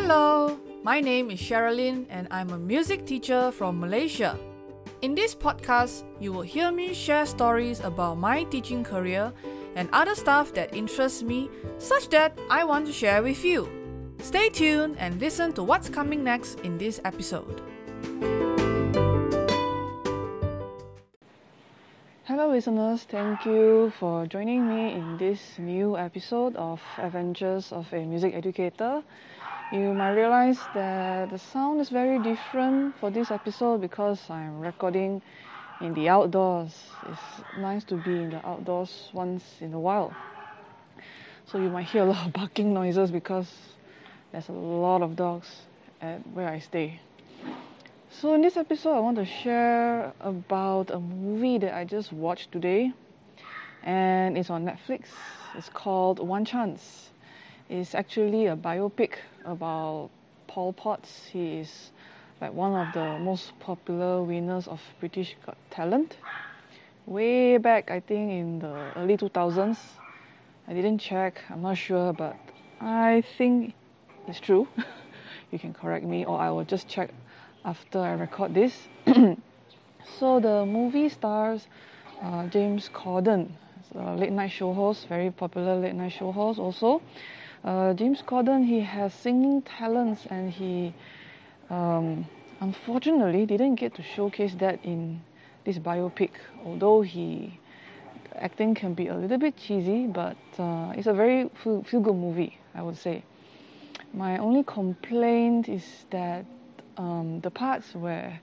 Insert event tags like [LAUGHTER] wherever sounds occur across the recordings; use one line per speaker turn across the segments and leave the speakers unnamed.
Hello, my name is Sherilyn and I'm a music teacher from Malaysia. In this podcast, you will hear me share stories about my teaching career and other stuff that interests me, such that I want to share with you. Stay tuned and listen to what's coming next in this episode. Hello, listeners. Thank you for joining me in this new episode of Adventures of a Music Educator. You might realize that the sound is very different for this episode because I'm recording in the outdoors. It's nice to be in the outdoors once in a while. So you might hear a [LAUGHS] lot of barking noises because there's a lot of dogs at where I stay. So in this episode, I want to share about a movie that I just watched today, and it's on Netflix. It's called One Chance. It's actually a biopic about Paul Potts. He is like one of the most popular winners of British Got Talent. Way back, I think in the early 2000s. I didn't check, I'm not sure, but I think it's true. [LAUGHS] you can correct me, or I will just check after I record this. [CLEARS THROAT] so the movie stars uh, James Corden, a late night show host, very popular late night show host also. Uh, James Corden, he has singing talents and he um, unfortunately didn't get to showcase that in this biopic, although he acting can be a little bit cheesy, but uh, it's a very feel, feel good movie, I would say. My only complaint is that um, the parts where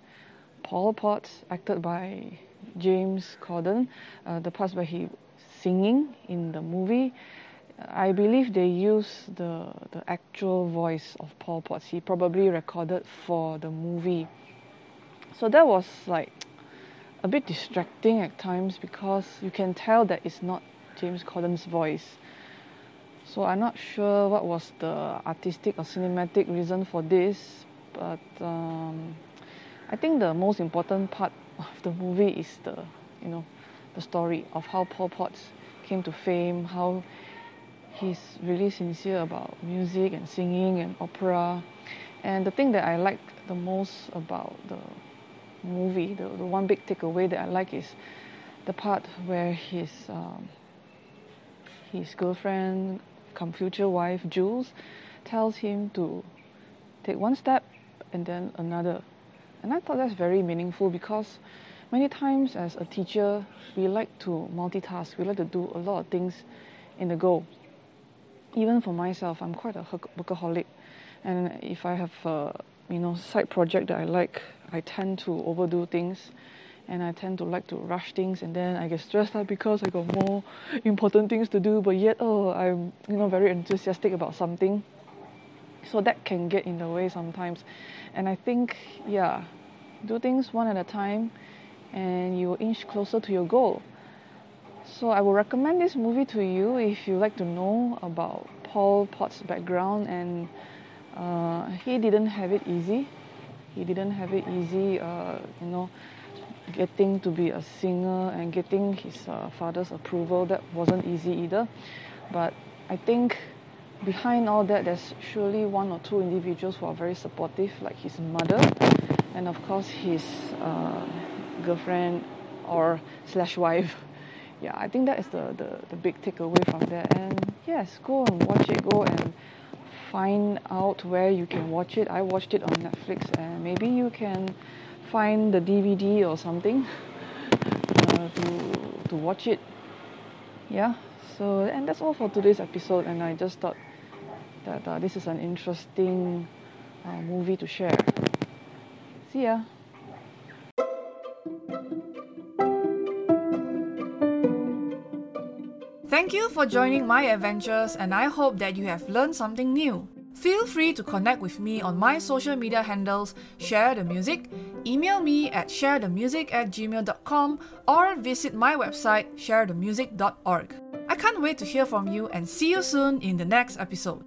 Paul Potts, acted by James Corden, uh, the parts where he singing in the movie, I believe they use the the actual voice of Paul Potts. He probably recorded for the movie. So that was like [TSK] a bit distracting at times because you can tell that it's not James Corden's voice. So I'm not sure what was the artistic or cinematic reason for this, but um, I think the most important part of the movie is the you know the story of how Paul Potts came to fame, how he's really sincere about music and singing and opera. And the thing that I like the most about the movie, the, the one big takeaway that I like is the part where his um, his girlfriend, come future wife Jules, tells him to take one step and then another. And I thought that's very meaningful because many times as a teacher, we like to multitask, we like to do a lot of things in the go. Even for myself, I'm quite a workaholic, and if I have a you know side project that I like, I tend to overdo things, and I tend to like to rush things, and then I get stressed out because I got more important things to do. But yet, oh, I'm you know very enthusiastic about something, so that can get in the way sometimes. And I think yeah do things one at a time and you will inch closer to your goal. So I will recommend this movie to you if you like to know about Paul Potts' background and uh, he didn't have it easy. He didn't have it easy uh, you know getting to be a singer and getting his uh, father's approval. That wasn't easy either. But I think behind all that, there's surely one or two individuals who are very supportive, like his mother, and of course his uh, girlfriend or slash wife. [LAUGHS] Yeah, I think that is the, the, the big takeaway from that. And yes, go and watch it. Go and find out where you can watch it. I watched it on Netflix, and maybe you can find the DVD or something [LAUGHS] uh, to to watch it. Yeah. So, and that's all for today's episode. And I just thought that uh, this is an interesting uh, movie to share. See ya. Thank you for joining my adventures, and I hope that you have learned something new. Feel free to connect with me on my social media handles, share the music, email me at sharethemusic at gmail.com, or visit my website sharethemusic.org. I can't wait to hear from you and see you soon in the next episode.